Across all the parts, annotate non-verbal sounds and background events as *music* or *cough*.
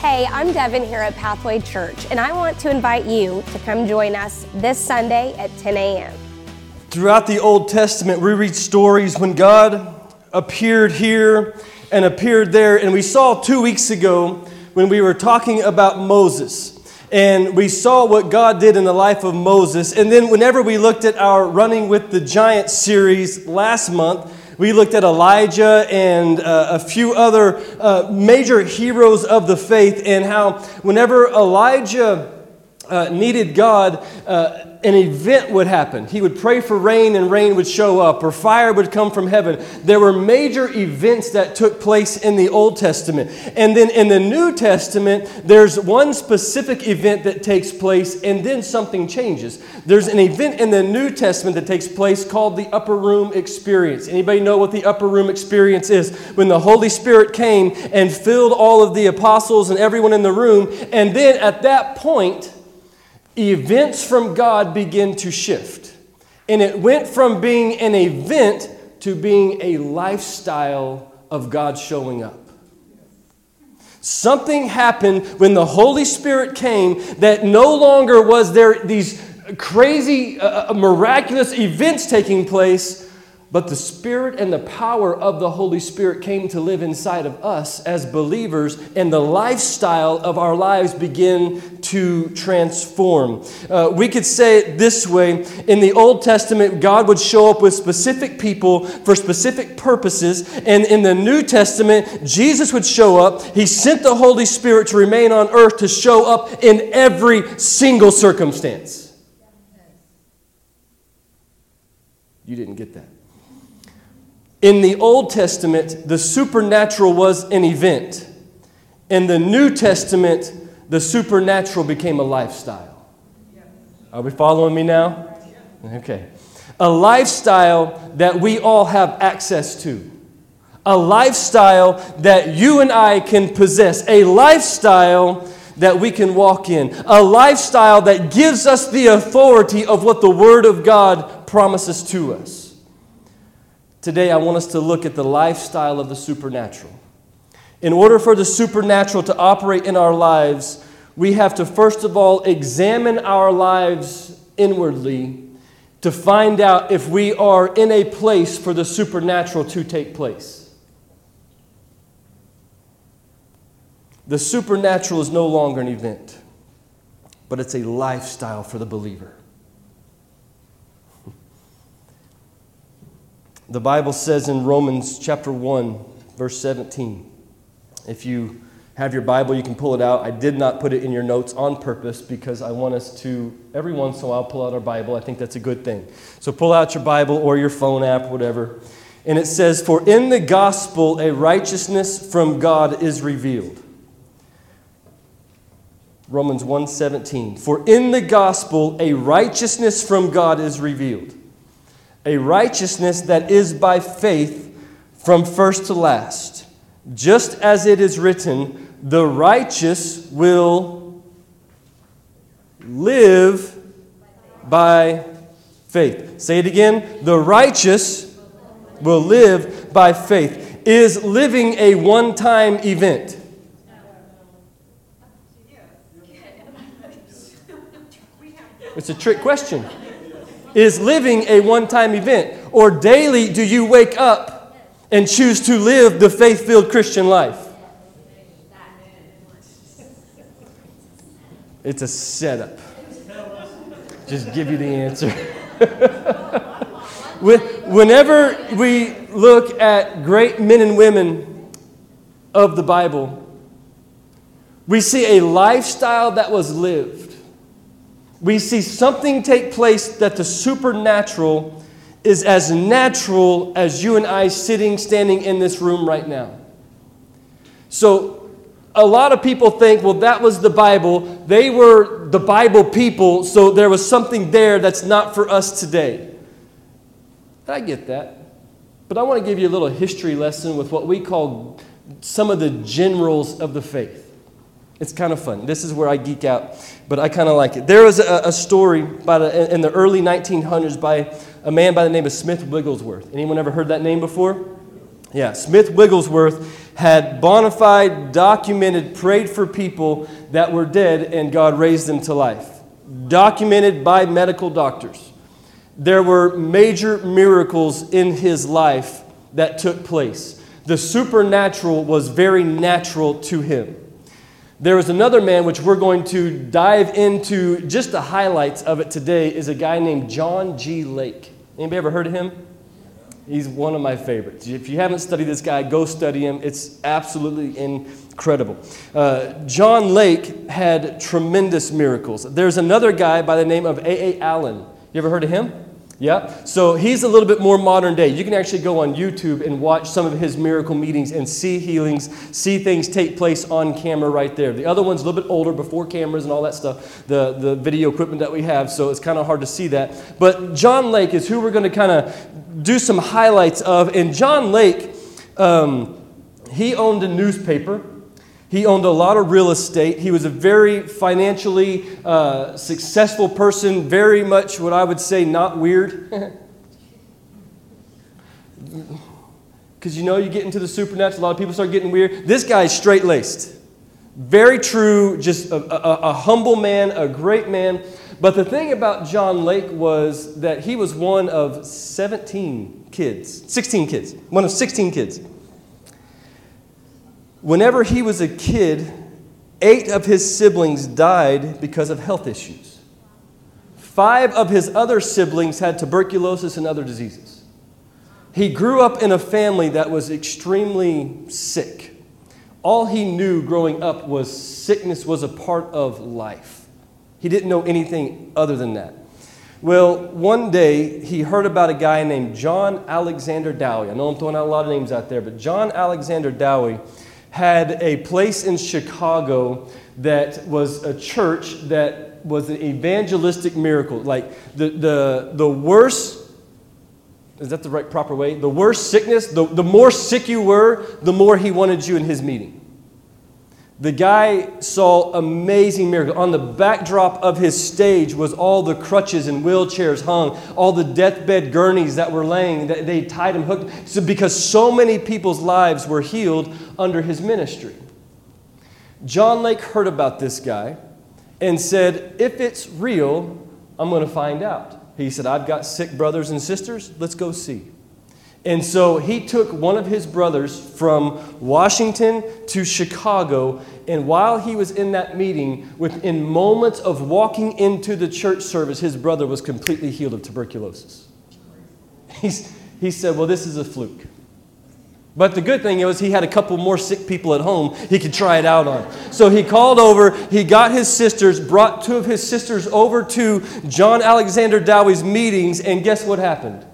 Hey, I'm Devin here at Pathway Church, and I want to invite you to come join us this Sunday at 10 a.m. Throughout the Old Testament, we read stories when God appeared here and appeared there. And we saw two weeks ago when we were talking about Moses. And we saw what God did in the life of Moses. And then, whenever we looked at our Running with the Giant series last month, we looked at Elijah and uh, a few other uh, major heroes of the faith, and how whenever Elijah uh, needed God, uh, an event would happen. He would pray for rain and rain would show up, or fire would come from heaven. There were major events that took place in the Old Testament. And then in the New Testament, there's one specific event that takes place, and then something changes. There's an event in the New Testament that takes place called the upper room experience. Anybody know what the upper room experience is? When the Holy Spirit came and filled all of the apostles and everyone in the room, and then at that point, events from God begin to shift. And it went from being an event to being a lifestyle of God showing up. Something happened when the Holy Spirit came that no longer was there these crazy, uh, uh miraculous events taking place, but the Spirit and the power of the Holy Spirit came to live inside of us as believers, and the lifestyle of our lives begin to transform. Uh, we could say it this way In the Old Testament, God would show up with specific people for specific purposes, and in the New Testament, Jesus would show up. He sent the Holy Spirit to remain on earth to show up in every single circumstance. You didn't get that. In the Old Testament, the supernatural was an event. In the New Testament, the supernatural became a lifestyle. Are we following me now? Okay. A lifestyle that we all have access to. A lifestyle that you and I can possess. A lifestyle that we can walk in. A lifestyle that gives us the authority of what the Word of God promises to us. Today, I want us to look at the lifestyle of the supernatural. In order for the supernatural to operate in our lives, we have to first of all examine our lives inwardly to find out if we are in a place for the supernatural to take place. The supernatural is no longer an event, but it's a lifestyle for the believer. The Bible says in Romans chapter 1, verse 17. If you have your Bible, you can pull it out. I did not put it in your notes on purpose because I want us to, every once in a while, pull out our Bible. I think that's a good thing. So pull out your Bible or your phone app, whatever. And it says, For in the gospel a righteousness from God is revealed. Romans 1:17 For in the gospel a righteousness from God is revealed a righteousness that is by faith from first to last. Just as it is written, the righteous will live by faith. Say it again. The righteous will live by faith. Is living a one time event? It's a trick question is living a one time event? Or daily do you wake up and choose to live the faith filled Christian life? It's a setup. Just give you the answer. *laughs* Whenever we look at great men and women of the Bible, we see a lifestyle that was lived we see something take place that the supernatural is as natural as you and I sitting, standing in this room right now. So, a lot of people think, well, that was the Bible. They were the Bible people, so there was something there that's not for us today. I get that. But I want to give you a little history lesson with what we call some of the generals of the faith. It's kind of fun. This is where I geek out, but I kind of like it. There was a, a story by the, in the early 1900s by a man by the name of Smith Wigglesworth. Anyone ever heard that name before? Yeah, Smith Wigglesworth. had bona fide, documented, prayed for people that were dead, and God raised them to life. Documented by medical doctors. There were major miracles in his life that took place. The supernatural was very natural to him. There was another man, which we're going to dive into. Just the highlights of it today is a guy named John G. Lake. Anybody ever heard of him? He's one of my favorites. If you haven't studied this guy, go study him. It's absolutely incredible. Uh, John Lake had tremendous miracles. There's another guy by the name of A. A. Allen. You ever heard of him? Yeah? So he's a little bit more modern day. You can actually go on YouTube and watch some of his miracle meetings and see healings, see things take place on camera right there. The other one's a little bit older, before cameras and all that stuff, the, the video equipment that we have, so it's kind of hard to see that. But John Lake is who we're going to kind of do some highlights of. And John Lake, um, he owned a newspaper. He owned a lot of real estate. He was a very financially uh, successful person, very much what I would say not weird. *laughs* Because you know, you get into the supernatural, a lot of people start getting weird. This guy's straight laced. Very true, just a, a, a humble man, a great man. But the thing about John Lake was that he was one of 17 kids, 16 kids, one of 16 kids. Whenever he was a kid, eight of his siblings died because of health issues. Five of his other siblings had tuberculosis and other diseases. He grew up in a family that was extremely sick. All he knew growing up was sickness was a part of life. He didn't know anything other than that. Well, one day he heard about a guy named John Alexander Dowie. I know I'm throwing out a lot of names out there, but John Alexander Dowie had a place in Chicago that was a church that was an evangelistic miracle. Like the, the, the worse, is that the right proper way? The worse sickness, the, the more sick you were, the more he wanted you in his meeting. The guy saw amazing miracles. On the backdrop of his stage was all the crutches and wheelchairs hung, all the deathbed gurneys that were laying, that they tied him hooked, so because so many people's lives were healed under his ministry. John Lake heard about this guy and said, If it's real, I'm going to find out. He said, I've got sick brothers and sisters. Let's go see. And so he took one of his brothers from Washington to Chicago. And while he was in that meeting, within moments of walking into the church service, his brother was completely healed of tuberculosis. He's, he said, Well, this is a fluke. But the good thing was he had a couple more sick people at home he could try it out on. So he called over, he got his sisters, brought two of his sisters over to John Alexander Dowie's meetings, and guess what happened?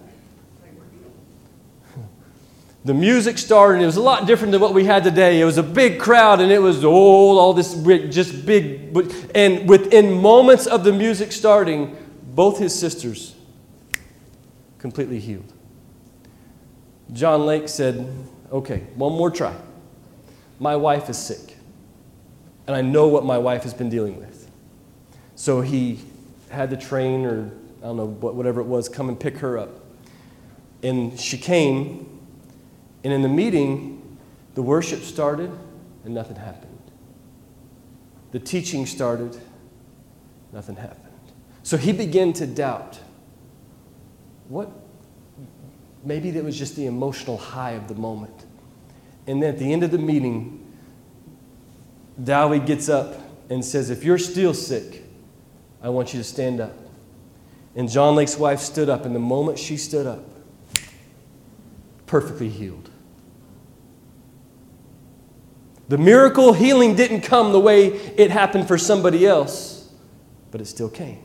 The music started. It was a lot different than what we had today. It was a big crowd, and it was oh, all this just big. And within moments of the music starting, both his sisters completely healed. John Lake said, "Okay, one more try. My wife is sick, and I know what my wife has been dealing with." So he had the train, or I don't know whatever it was, come and pick her up, and she came and in the meeting, the worship started and nothing happened. The teaching started, nothing happened. So he began to doubt what maybe that was just the emotional high of the moment. And then at the end of the meeting, Dowie gets up and says, If you're still sick, I want you to stand up. And John Lake's wife stood up, and the moment she stood up, perfectly healed. The miracle healing didn't come the way it happened for somebody else, but it still came.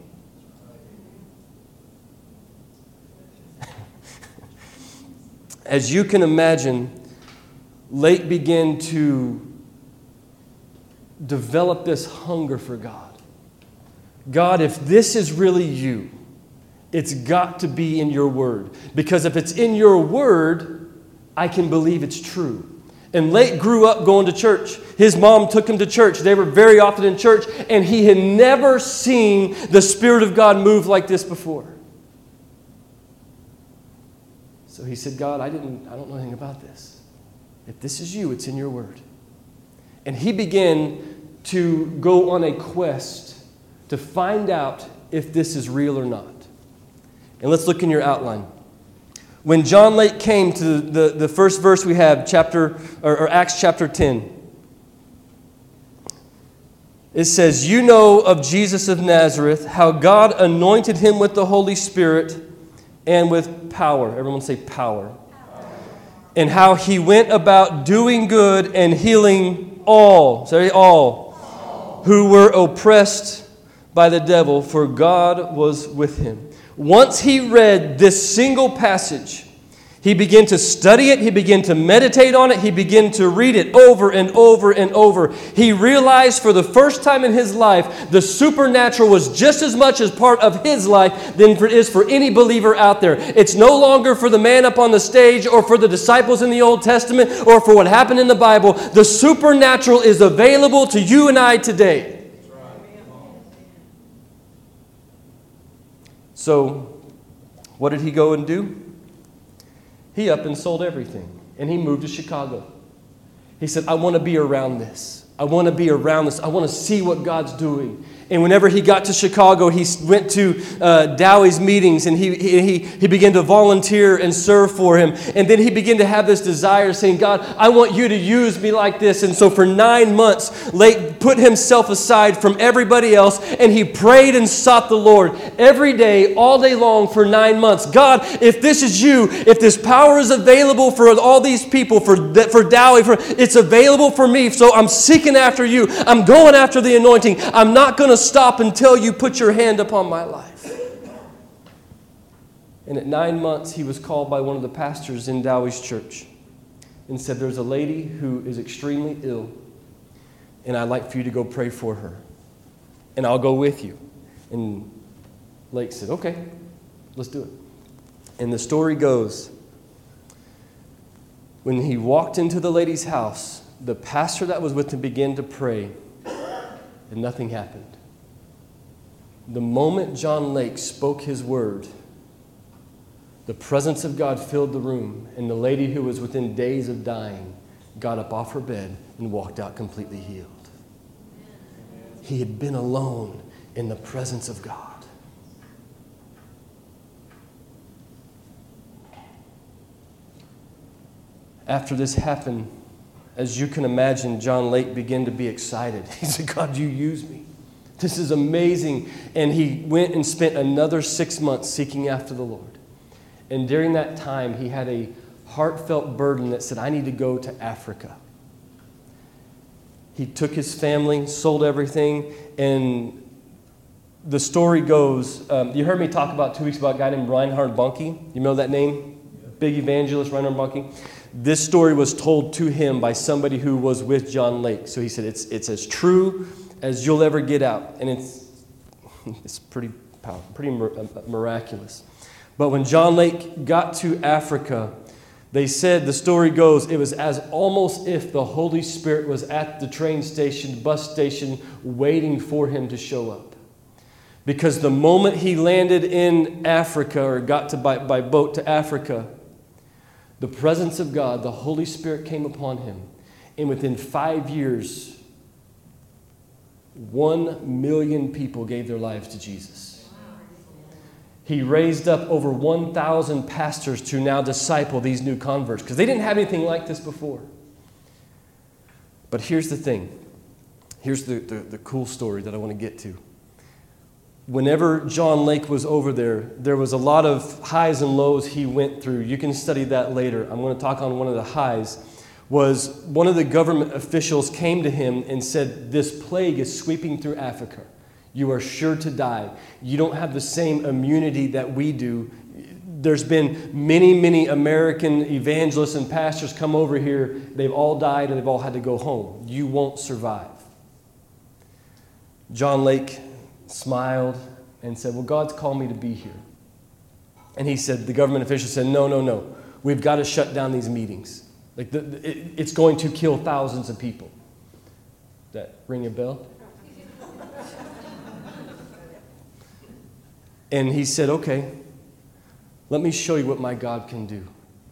*laughs* As you can imagine, Lake began to develop this hunger for God. God, if this is really you, it's got to be in your word. Because if it's in your word, I can believe it's true. And Lake grew up going to church. His mom took him to church. They were very often in church, and he had never seen the Spirit of God move like this before. So he said, God, I, didn't, I don't know anything about this. If this is you, it's in your word. And he began to go on a quest to find out if this is real or not. And let's look in your outline. When John Lake came to the, the first verse we have, chapter or, or Acts chapter 10, it says, You know of Jesus of Nazareth, how God anointed him with the Holy Spirit and with power. Everyone say power. And how he went about doing good and healing all, say all, all, who were oppressed by the devil, for God was with him. Once he read this single passage, he began to study it, he began to meditate on it, he began to read it over and over and over. He realized for the first time in his life the supernatural was just as much as part of his life than it is for any believer out there. It's no longer for the man up on the stage or for the disciples in the Old Testament or for what happened in the Bible. The supernatural is available to you and I today. So, what did he go and do? He up and sold everything, and he moved to Chicago. He said, I want to be around this. I want to be around this. I want to see what God's doing. And whenever he got to Chicago, he went to uh, Dowie's meetings and he, he, he began to volunteer and serve for him. And then he began to have this desire saying, God, I want you to use me like this. And so for nine months, Lake put himself aside from everybody else and he prayed and sought the Lord every day, all day long for nine months. God, if this is you, if this power is available for all these people, for, for Dowie, for, it's available for me. So I'm seeking after you. I'm going after the anointing. I'm not going to stop until you put your hand upon my life. And at nine months, he was called by one of the pastors in Dowie's church and said, There's a lady who is extremely ill, and I'd like for you to go pray for her. And I'll go with you. And Lake said, Okay, let's do it. And the story goes when he walked into the lady's house, the pastor that was with him began to pray, and nothing happened. The moment John Lake spoke his word, the presence of God filled the room, and the lady who was within days of dying got up off her bed and walked out completely healed. He had been alone in the presence of God. After this happened, as you can imagine, John Lake began to be excited. *laughs* He said, God, you use me. This is amazing. And he went and spent another six months seeking after the Lord. And during that time, he had a heartfelt burden that said, I need to go to Africa. He took his family, sold everything, and the story goes um, you heard me talk about two weeks about a guy named Reinhard Bonnke. You know that name? Big evangelist, Reinhard Bonnke. This story was told to him by somebody who was with John Lake. So he said, It's, it's as true as you'll ever get out. And it's, *laughs* it's pretty, powerful, pretty uh, miraculous. But when John Lake got to Africa, they said, the story goes, it was as almost if the Holy Spirit was at the train station, bus station, waiting for him to show up. Because the moment he landed in Africa or got to by, by boat to Africa, the presence of God, the Holy Spirit came upon him. And within five years, one million people gave their lives to Jesus. He raised up over 1,000 pastors to now disciple these new converts because they didn't have anything like this before. But here's the thing here's the, the, the cool story that I want to get to. Whenever John Lake was over there, there was a lot of highs and lows he went through. You can study that later. I'm going to talk on one of the highs was one of the government officials came to him and said, This plague is sweeping through Africa. You are sure to die. You don't have the same immunity that we do. There's been many, many American evangelists and pastors come over here. They've all died and they've all had to go home. You won't survive. John Lake smiled and said, Well, God's called me to be here. And he said, The government official said, No, no, no. We've got to shut down these meetings. Like, the, it, it's going to kill thousands of people. That ring a bell? and he said, Okay, let me show you what my God can do.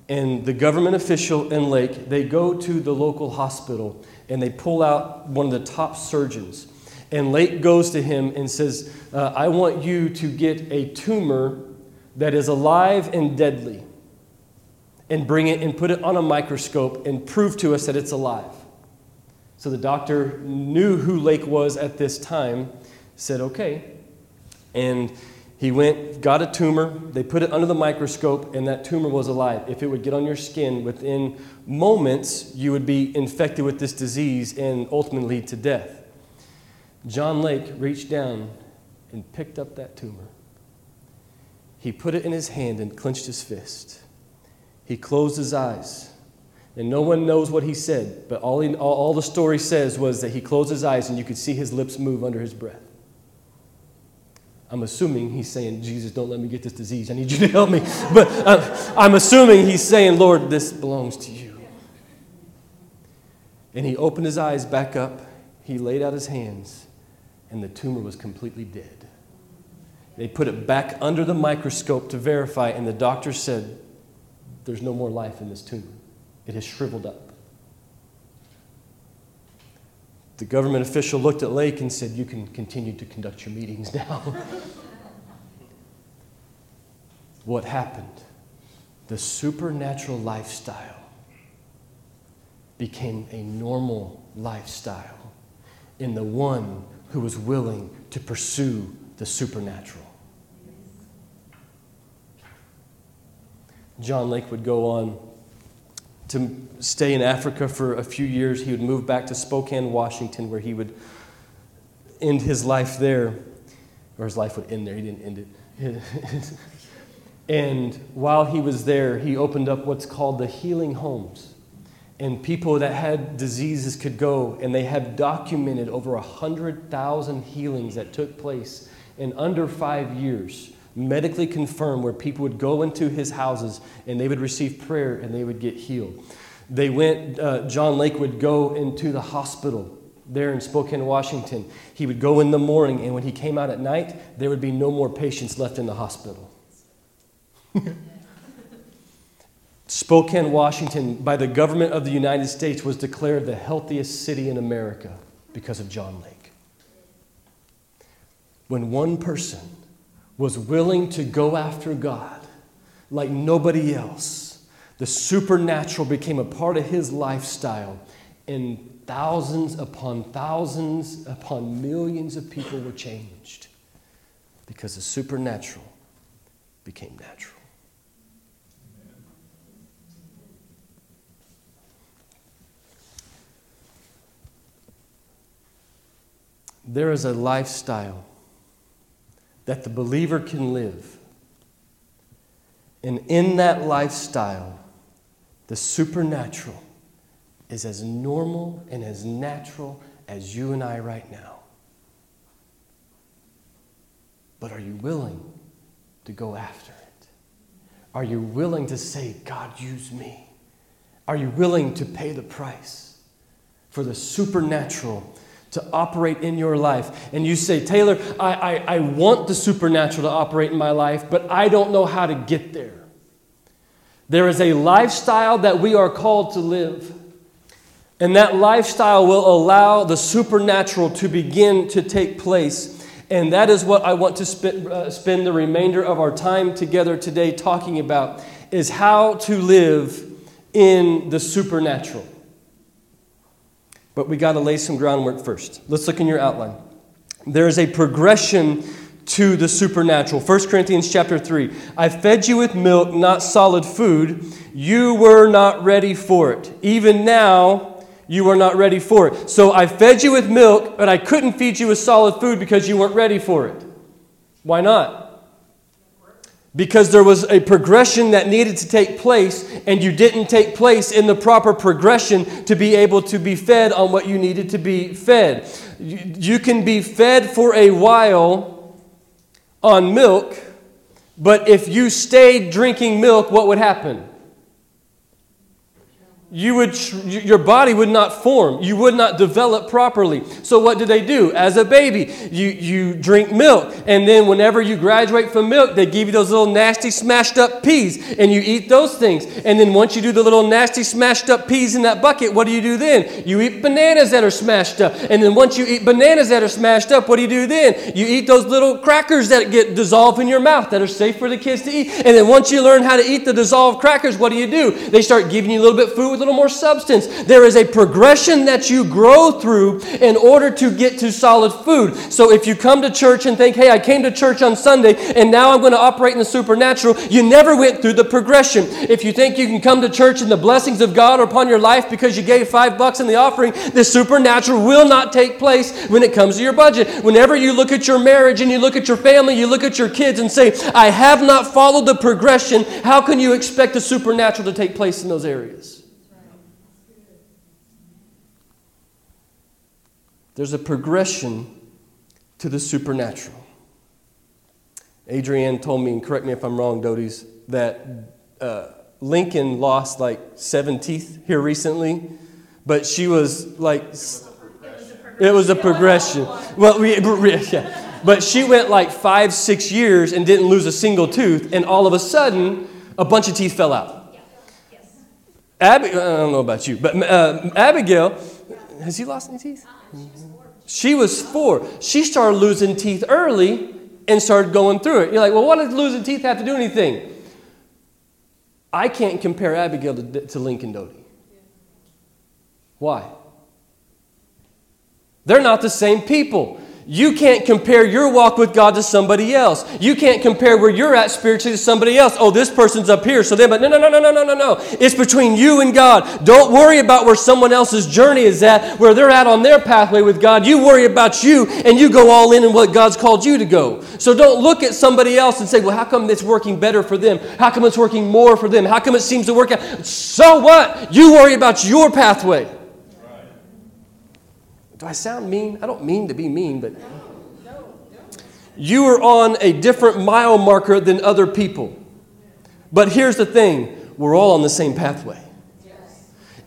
And the government official in Lake, they go to the local hospital and they pull out one of the top surgeons. And Lake goes to him and says, uh, I want you to get a tumor that is alive and deadly and bring it and put it on a microscope and prove to us that it's alive. So the doctor knew who Lake was at this time, said, okay. And he went, got a tumor, they put it under the microscope, and that tumor was alive. If it would get on your skin within moments, you would be infected with this disease and ultimately to death. John Lake reached down and picked up that tumor. He put it in his hand and clenched his fist. He closed his eyes. And no one knows what he said, but all, he, all, all the story says was that he closed his eyes and you could see his lips move under his breath. I'm assuming he's saying, Jesus, don't let me get this disease. I need you to help me. *laughs* But uh, I'm assuming he's saying, Lord, this belongs to you. And he opened his eyes back up. He laid out his hands, and the tumor was completely dead. They put it back under the microscope to verify, and the doctor said, there's no more life in this tumor. It has shriveled up. The government official looked at Lake and said, You can continue to conduct your meetings *laughs* now. what happened? The supernatural lifestyle became a normal lifestyle in the one who was willing to pursue the supernatural. John Lake would go on to stay in Africa for a few years. He would move back to Spokane, Washington, where he would end his life there, or his life would end there. He didn't end it. *laughs* and while he was there, he opened up what's called the healing homes. And people that had diseases could go, and they have documented over 100,000 healings that took place in under five years medically confirmed where people would go into his houses and they would receive prayer and they would get healed. They went, uh, John Lake would go into the hospital there in Spokane, Washington. He would go in the morning, and when he came out at night, there would be no more patients left in the hospital. *laughs* Spokane, Washington, by the government of the United States, was declared the healthiest city in America because of John Lake. When one person was willing to go after God like nobody else. The supernatural became a part of his lifestyle, and thousands upon thousands upon millions of people were changed because the supernatural became natural. There is a lifestyle that the believer can live. And in that lifestyle, the supernatural is as normal and as natural as you and I right now. But are you willing to go after it? Are you willing to say, God, use me? Are you willing to pay the price for the supernatural to operate in your life. And you say, Taylor, I, I, I, want the supernatural to operate in my life, but I don't know how to get there. There is a lifestyle that we are called to live. And that lifestyle will allow the supernatural to begin to take place. And that is what I want to spend, uh, spend the remainder of our time together today talking about is how to live in the supernatural. But we got to lay some groundwork first. Let's look in your outline. There is a progression to the supernatural. 1 Corinthians chapter 3. I fed you with milk, not solid food. You were not ready for it. Even now, you are not ready for it. So I fed you with milk, but I couldn't feed you with solid food because you weren't ready for it. Why not? Because there was a progression that needed to take place, and you didn't take place in the proper progression to be able to be fed on what you needed to be fed. You can be fed for a while on milk, but if you stayed drinking milk, what would happen? You would your body would not form. You would not develop properly. So what do they do? As a baby you, you drink milk and then whenever you graduate from milk they give you those little nasty smashed up peas and you eat those things. And then once you do the little nasty smashed up peas in that bucket what do you do then? You eat bananas that are smashed up. And then once you eat bananas that are smashed up what do you do then? You eat those little crackers that get dissolved in your mouth that are safe for the kids to eat. And then once you learn how to eat the dissolved crackers what do you do? They start giving you a little bit of food a little more substance. There is a progression that you grow through in order to get to solid food. So if you come to church and think, hey, I came to church on Sunday and now I'm going to operate in the supernatural, you never went through the progression. If you think you can come to church and the blessings of God are upon your life because you gave five bucks in the offering, the supernatural will not take place when it comes to your budget. Whenever you look at your marriage and you look at your family, you look at your kids and say, I have not followed the progression, how can you expect the supernatural to take place in those areas? There's a progression to the supernatural. Adrienne told me, and correct me if I'm wrong, Doties, that uh, Lincoln lost like seven teeth here recently, but she was like, it was a progression. Well, *laughs* we, yeah. But she went like five, six years and didn't lose a single tooth, and all of a sudden, a bunch of teeth fell out. Ab- I don't know about you, but uh, Abigail, has he lost any teeth? She was four. She started losing teeth early and started going through it. You're like, well, what does losing teeth have to do anything? I can't compare Abigail to, to Lincoln Doty. Why? They're not the same people. You can't compare your walk with God to somebody else. You can't compare where you're at spiritually to somebody else. Oh, this person's up here, so they but no no no no no no no no. It's between you and God. Don't worry about where someone else's journey is at, where they're at on their pathway with God. You worry about you and you go all in in what God's called you to go. So don't look at somebody else and say, well, how come it's working better for them? How come it's working more for them? How come it seems to work out? So what? You worry about your pathway. Do I sound mean? I don't mean to be mean, but you are on a different mile marker than other people. But here's the thing we're all on the same pathway.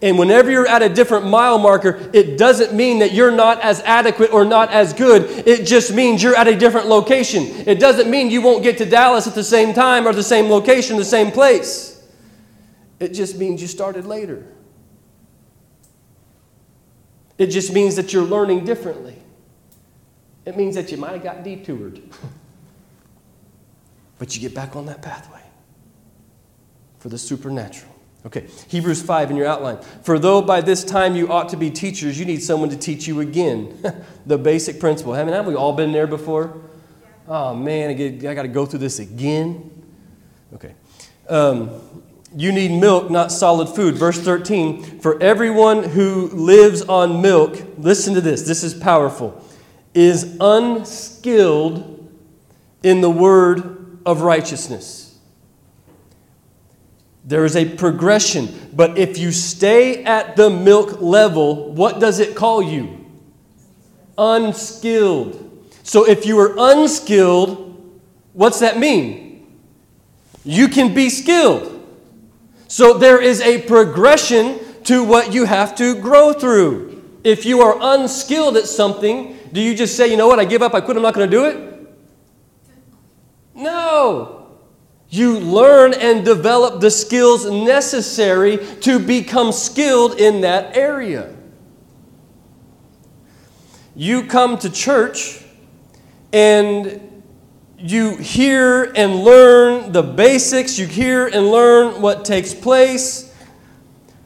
And whenever you're at a different mile marker, it doesn't mean that you're not as adequate or not as good. It just means you're at a different location. It doesn't mean you won't get to Dallas at the same time or the same location, the same place. It just means you started later. It just means that you're learning differently. It means that you might have got detoured. *laughs* but you get back on that pathway for the supernatural. Okay, Hebrews 5 in your outline. For though by this time you ought to be teachers, you need someone to teach you again *laughs* the basic principle. Haven't, have we all been there before? Oh man, I, I got to go through this again. Okay. Um, you need milk, not solid food. Verse 13 For everyone who lives on milk, listen to this, this is powerful, is unskilled in the word of righteousness. There is a progression, but if you stay at the milk level, what does it call you? Unskilled. So if you are unskilled, what's that mean? You can be skilled. So there is a progression to what you have to grow through. If you are unskilled at something, do you just say, you know what, I give up, I quit, I'm not going to do it? No. You learn and develop the skills necessary to become skilled in that area. You come to church and you hear and learn the basics, you hear and learn what takes place,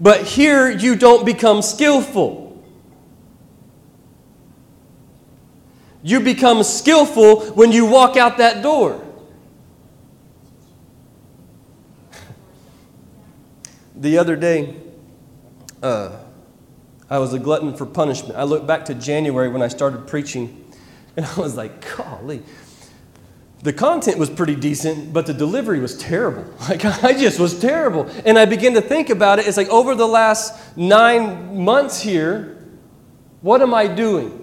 but here you don't become skillful. You become skillful when you walk out that door. the other day, uh, I was a glutton for punishment. I look back to January when I started preaching, and I was like, golly, the content was pretty decent, but the delivery was terrible. *laughs* Like, I just was terrible. And I began to think about it. It's like over the last nine months here, what am I doing?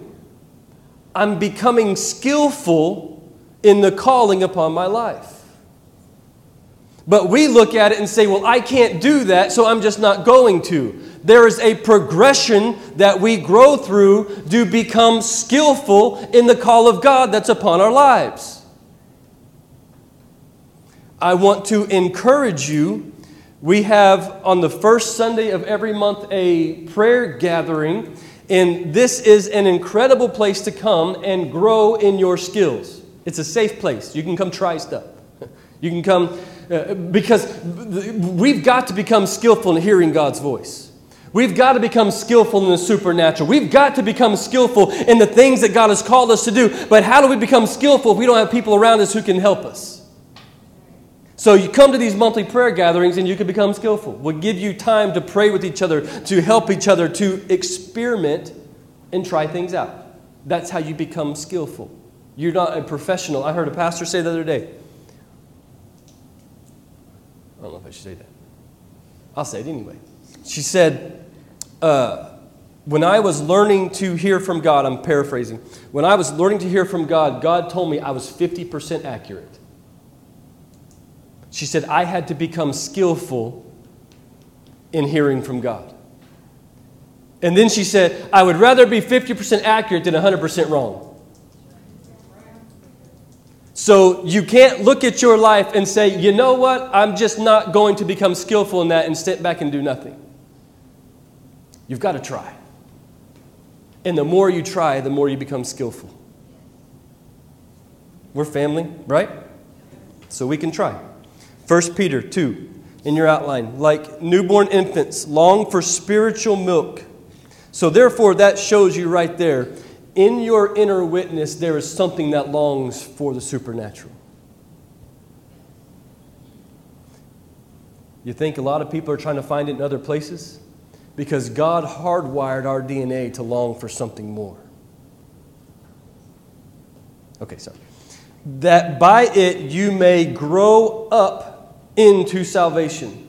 I'm becoming skillful in the calling upon my life. But we look at it and say, well, I can't do that, so I'm just not going to. There is a progression that we grow through to become skillful in the call of God that's upon our lives. I want to encourage you. We have on the first Sunday of every month a prayer gathering, and this is an incredible place to come and grow in your skills. It's a safe place. You can come try stuff. *laughs* You can come uh, because we've got to become skillful in hearing God's voice. We've got to become skillful in the supernatural. We've got to become skillful in the things that God has called us to do. But how do we become skillful if we don't have people around us who can help us? So you come to these monthly prayer gatherings and you can become skillful. We'll give you time to pray with each other, to help each other, to experiment and try things out. That's how you become skillful. You're not a professional. I heard a pastor say the other day, I don't know if I should say that. I'll say it anyway. She said, uh, when I was learning to hear from God, I'm paraphrasing, when I was learning to hear from God, God told me I was 50% accurate. She said, I had to become skillful in hearing from God. And then she said, I would rather be 50% accurate than 100% wrong. So you can't look at your life and say, you know what, I'm just not going to become skillful in that and sit back and do nothing. You've got to try. And the more you try, the more you become skillful. We're family, right? So we can try. 1 Peter 2, in your outline, like newborn infants, long for spiritual milk. So, therefore, that shows you right there in your inner witness, there is something that longs for the supernatural. You think a lot of people are trying to find it in other places? Because God hardwired our DNA to long for something more. Okay, sorry. That by it you may grow up into salvation.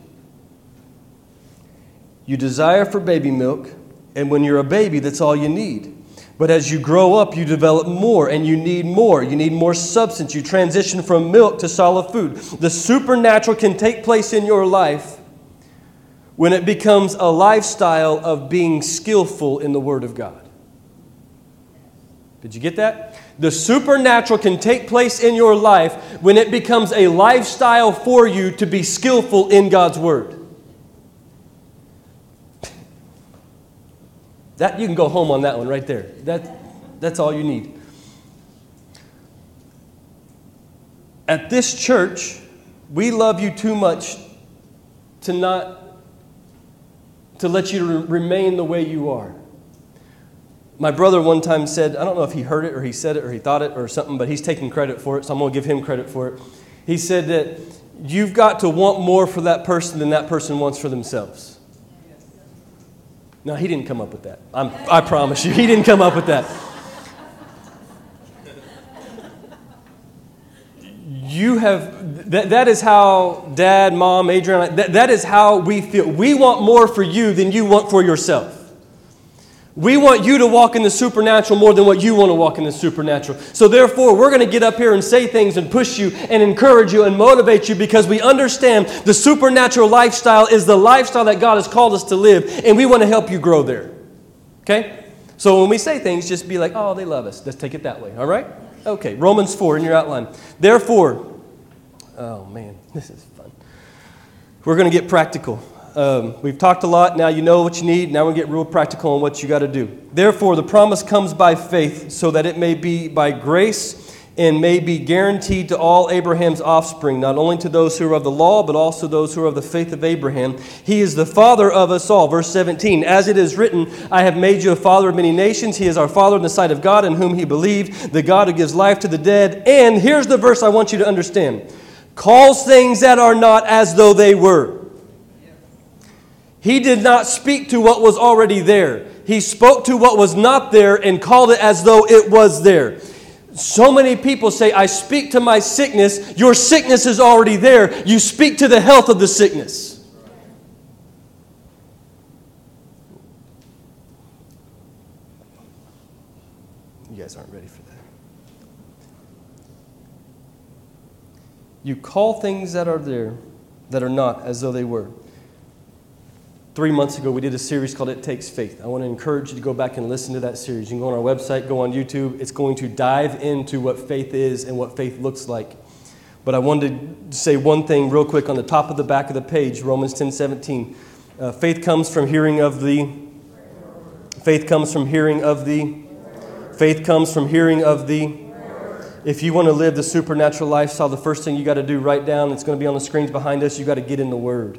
You desire for baby milk, and when you're a baby, that's all you need. But as you grow up, you develop more and you need more. You need more substance. You transition from milk to solid food. The supernatural can take place in your life when it becomes a lifestyle of being skillful in the Word of God. Did you get that? The supernatural can take place in your life when it becomes a lifestyle for you to be skillful in God's Word. *laughs* That you can go home on that one right there. That, that's all you need. At this church, we love you too much to not to let you remain the way you are. My brother one time said, I don't know if he heard it or he said it or he thought it or something, but he's taking credit for it, so I'm going to give him credit for it. He said that you've got to want more for that person than that person wants for themselves. No, he didn't come up with that. I'm, I promise you, he didn't come up with that. You have, that, that is how dad, mom, Adrian, that, that is how we feel. We want more for you than you want for yourself. We want you to walk in the supernatural more than what you want to walk in the supernatural. So, therefore, we're going to get up here and say things and push you and encourage you and motivate you because we understand the supernatural lifestyle is the lifestyle that God has called us to live, and we want to help you grow there. Okay? So, when we say things, just be like, oh, they love us. Let's take it that way. All right? Okay, Romans 4 in your outline. Therefore, oh man, *laughs* this is fun. We're going to get practical. Um, we've talked a lot. Now you know what you need. Now we get real practical on what you got to do. Therefore, the promise comes by faith, so that it may be by grace and may be guaranteed to all Abraham's offspring, not only to those who are of the law, but also those who are of the faith of Abraham. He is the father of us all. Verse 17 As it is written, I have made you a father of many nations. He is our father in the sight of God, in whom he believed, the God who gives life to the dead. And here's the verse I want you to understand calls things that are not as though they were. He did not speak to what was already there. He spoke to what was not there and called it as though it was there. So many people say, I speak to my sickness. Your sickness is already there. You speak to the health of the sickness. You guys aren't ready for that. You call things that are there that are not as though they were. Three months ago, we did a series called It Takes Faith. I want to encourage you to go back and listen to that series. You can go on our website, go on YouTube. It's going to dive into what faith is and what faith looks like. But I wanted to say one thing real quick on the top of the back of the page, Romans 10 17. Uh, faith comes from hearing of the. Faith comes from hearing of the. Faith comes from hearing of the. If you want to live the supernatural lifestyle, the first thing you got to do, write down, it's going to be on the screens behind us, you got to get in the Word.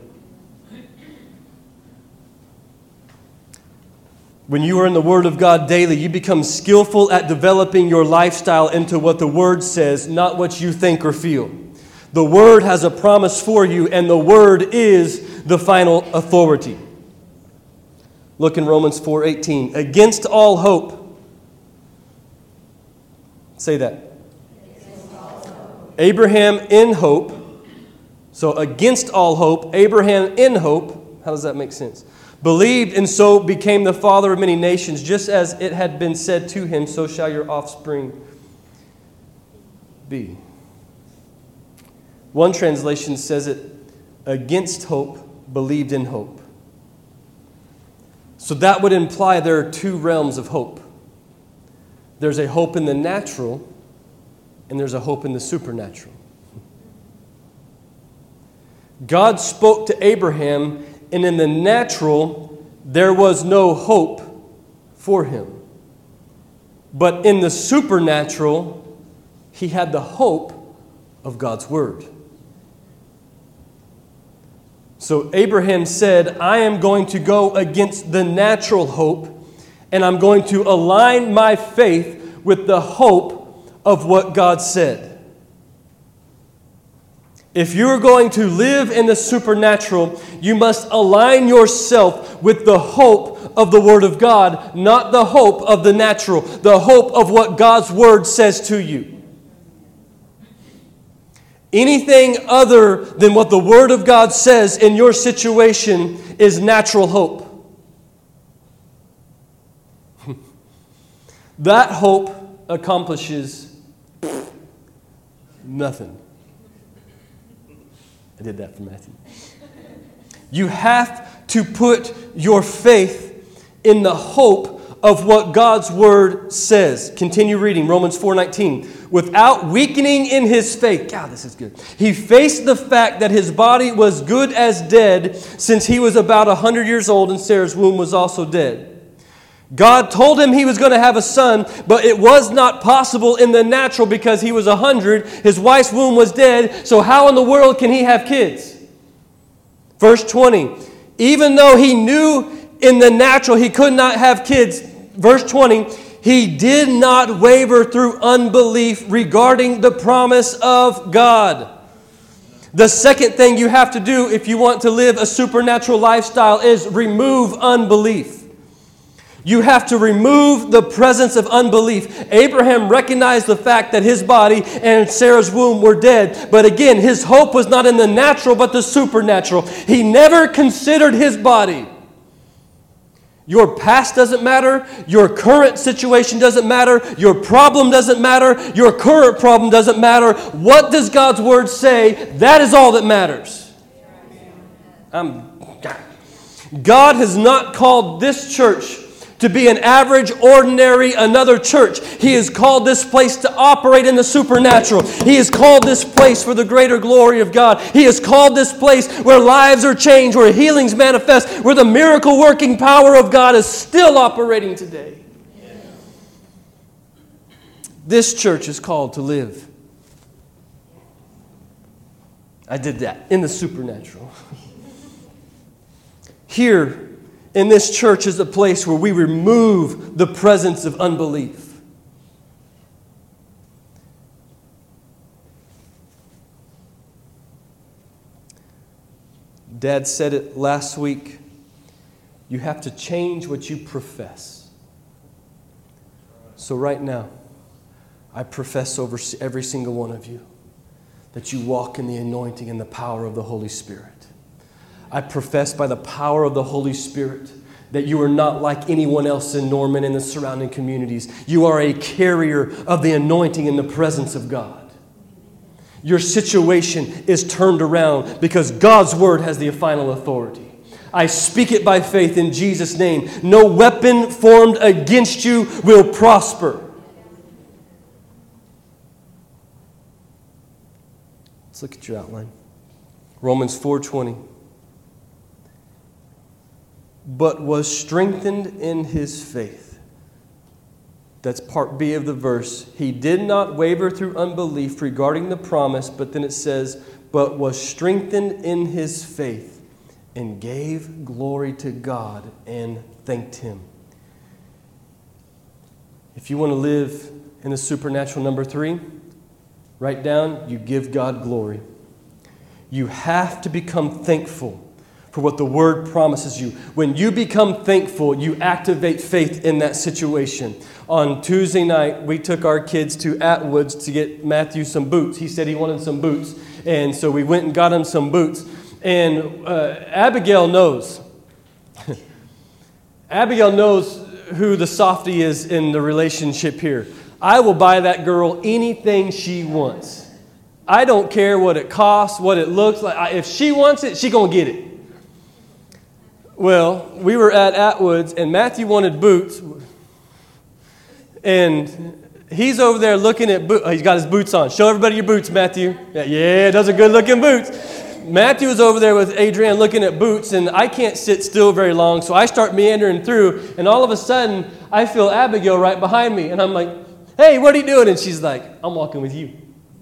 When you are in the Word of God daily, you become skillful at developing your lifestyle into what the Word says, not what you think or feel. The Word has a promise for you, and the Word is the final authority. Look in Romans 4:18. Against all hope. Say that. Abraham in hope. So against all hope, Abraham in hope. How does that make sense? believed and so became the father of many nations, just as it had been said to him, so shall your offspring be. One translation says it against hope, believed in hope. So that would imply there are two realms of hope there's a hope in the natural, and there's a hope in the supernatural. God spoke to Abraham and in the natural, there was no hope for him. But in the supernatural, he had the hope of God's word. So Abraham said, I am going to go against the natural hope, and I'm going to align my faith with the hope of what God said. If you're going to live in the supernatural, you must align yourself with the hope of the Word of God, not the hope of the natural, the hope of what God's Word says to you. Anything other than what the Word of God says in your situation is natural hope. *laughs* that hope accomplishes nothing. I did that for Matthew. You have to put your faith in the hope of what God's word says. Continue reading Romans 4:19. Without weakening in his faith. God, this is good. He faced the fact that his body was good as dead since he was about 100 years old and Sarah's womb was also dead. God told him he was going to have a son, but it was not possible in the natural because he was 100. His wife's womb was dead. So, how in the world can he have kids? Verse 20. Even though he knew in the natural he could not have kids, verse 20, he did not waver through unbelief regarding the promise of God. The second thing you have to do if you want to live a supernatural lifestyle is remove unbelief. You have to remove the presence of unbelief. Abraham recognized the fact that his body and Sarah's womb were dead. But again, his hope was not in the natural, but the supernatural. He never considered his body. Your past doesn't matter. Your current situation doesn't matter. Your problem doesn't matter. Your current problem doesn't matter. What does God's word say? That is all that matters. I'm, God has not called this church to be an average, ordinary, another church. He has called this place to operate in the supernatural. He has called this place for the greater glory of God. He has called this place where lives are changed, where healings manifest, where the miracle working power of God is still operating today. This church is called to live. I did that in the supernatural. *laughs* Here, in this church is a place where we remove the presence of unbelief. Dad said it last week. You have to change what you profess. So, right now, I profess over every single one of you that you walk in the anointing and the power of the Holy Spirit. I profess by the power of the Holy Spirit that you are not like anyone else in Norman and the surrounding communities. You are a carrier of the anointing in the presence of God. Your situation is turned around because God's word has the final authority. I speak it by faith in Jesus' name. No weapon formed against you will prosper. Let's look at your outline. Romans 4:20. But was strengthened in his faith. That's part B of the verse. He did not waver through unbelief regarding the promise, but then it says, but was strengthened in his faith and gave glory to God and thanked him. If you want to live in the supernatural number three, write down you give God glory. You have to become thankful for what the word promises you. When you become thankful, you activate faith in that situation. On Tuesday night, we took our kids to Atwoods to get Matthew some boots. He said he wanted some boots. And so we went and got him some boots. And uh, Abigail knows. *laughs* Abigail knows who the softy is in the relationship here. I will buy that girl anything she wants. I don't care what it costs, what it looks like. If she wants it, she going to get it. Well, we were at Atwoods, and Matthew wanted boots. And he's over there looking at boots. Oh, he's got his boots on. Show everybody your boots, Matthew. Yeah, yeah those are good looking boots. Matthew is over there with Adrian looking at boots, and I can't sit still very long, so I start meandering through, and all of a sudden, I feel Abigail right behind me, and I'm like, hey, what are you doing? And she's like, I'm walking with you.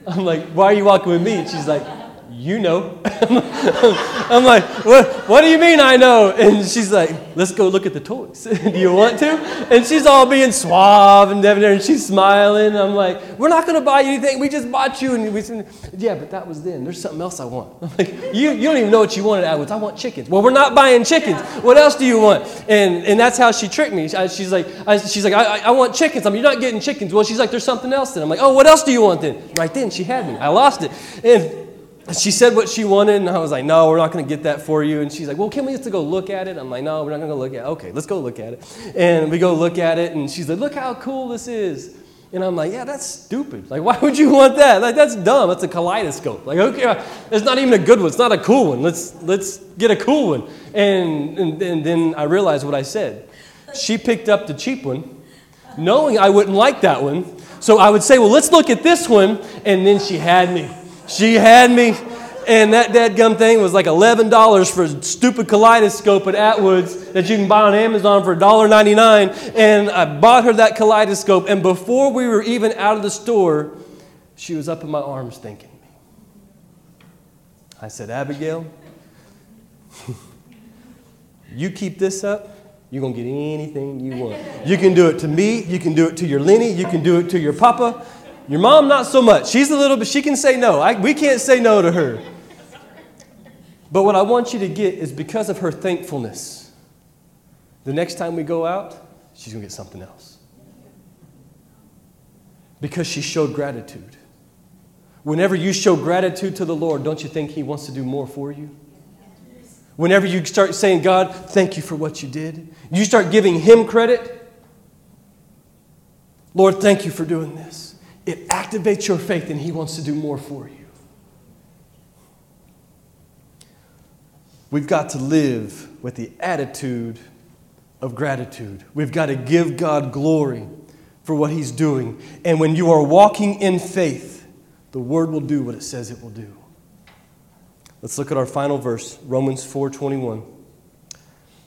I'm like, why are you walking with me? And she's like, you know. *laughs* I'm like, what, what do you mean I know? And she's like, let's go look at the toys. *laughs* do you want to? And she's all being suave and debonair, and she's smiling. I'm like, we're not going to buy you anything. We just bought you. And we said, yeah, but that was then. There's something else I want. I'm like, you, you don't even know what you wanted, Atwoods. I want chickens. Well, we're not buying chickens. What else do you want? And, and that's how she tricked me. She's like, I, she's like, I, I want chickens. I'm, you're not getting chickens. Well, she's like, there's something else then. I'm like, oh, what else do you want then? Right then, she had me. I lost it. And she said what she wanted, and I was like, no, we're not going to get that for you. And she's like, well, can we just go look at it? I'm like, no, we're not going to look at it. Okay, let's go look at it. And we go look at it, and she's like, look how cool this is. And I'm like, yeah, that's stupid. Like, why would you want that? Like, that's dumb. That's a kaleidoscope. Like, okay, it's not even a good one. It's not a cool one. Let's, let's get a cool one. And, and, and then I realized what I said. She picked up the cheap one, knowing I wouldn't like that one. So I would say, well, let's look at this one. And then she had me. She had me, and that dead gum thing was like $11 for a stupid kaleidoscope at Atwoods that you can buy on Amazon for $1.99. And I bought her that kaleidoscope, and before we were even out of the store, she was up in my arms thanking me. I said, Abigail, *laughs* you keep this up, you're going to get anything you want. You can do it to me, you can do it to your Lenny, you can do it to your papa, your mom, not so much. She's a little bit, she can say no. I, we can't say no to her. But what I want you to get is because of her thankfulness, the next time we go out, she's going to get something else. Because she showed gratitude. Whenever you show gratitude to the Lord, don't you think He wants to do more for you? Whenever you start saying, God, thank you for what you did, you start giving Him credit. Lord, thank you for doing this it activates your faith and He wants to do more for you. We've got to live with the attitude of gratitude. We've got to give God glory for what He's doing. And when you are walking in faith, the Word will do what it says it will do. Let's look at our final verse, Romans 4:21.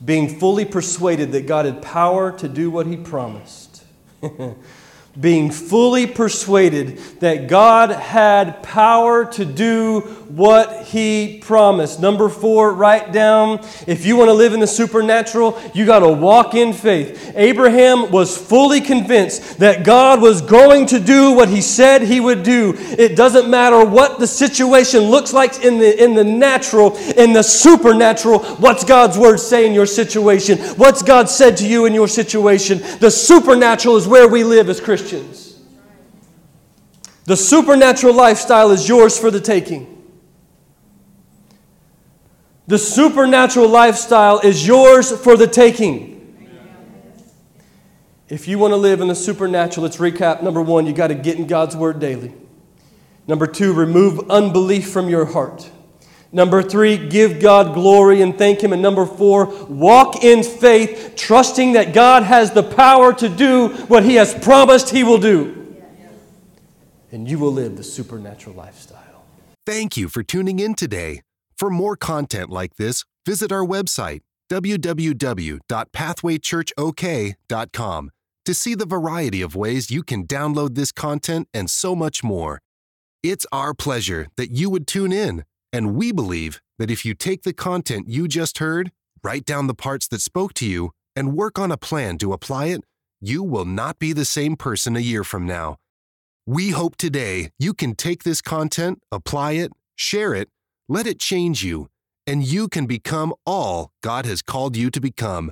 Being fully persuaded that God had power to do what he promised. *laughs* being fully persuaded that God had power to do what He promised. Number four, write down if you want to live in the supernatural, you got to walk in faith. Abraham was fully convinced that God was going to do what He said He would do. It doesn't matter what the situation looks like in the, in the natural, in the supernatural, what's God's word say in your situation? What's God said to you in your situation? The supernatural is where we live as Christians. Christians. The supernatural lifestyle is yours for the taking. The supernatural lifestyle is yours for the taking. If you want to live in the supernatural, let's recap. Number one, you got to get in God's word daily. Number two, remove unbelief from your heart. Number three, give God glory and thank Him. And number four, walk in faith, trusting that God has the power to do what He has promised He will do. And you will live the supernatural lifestyle. Thank you for tuning in today. For more content like this, visit our website, www.pathwaychurchok.com, to see the variety of ways you can download this content and so much more. It's our pleasure that you would tune in, and we believe that if you take the content you just heard, write down the parts that spoke to you, and work on a plan to apply it, you will not be the same person a year from now. We hope today you can take this content, apply it, share it, let it change you, and you can become all God has called you to become.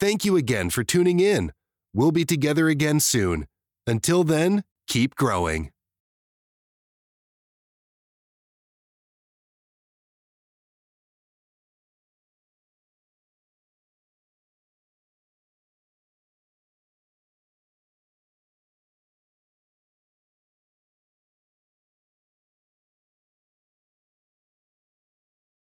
Thank you again for tuning in. We'll be together again soon. Until then, keep growing.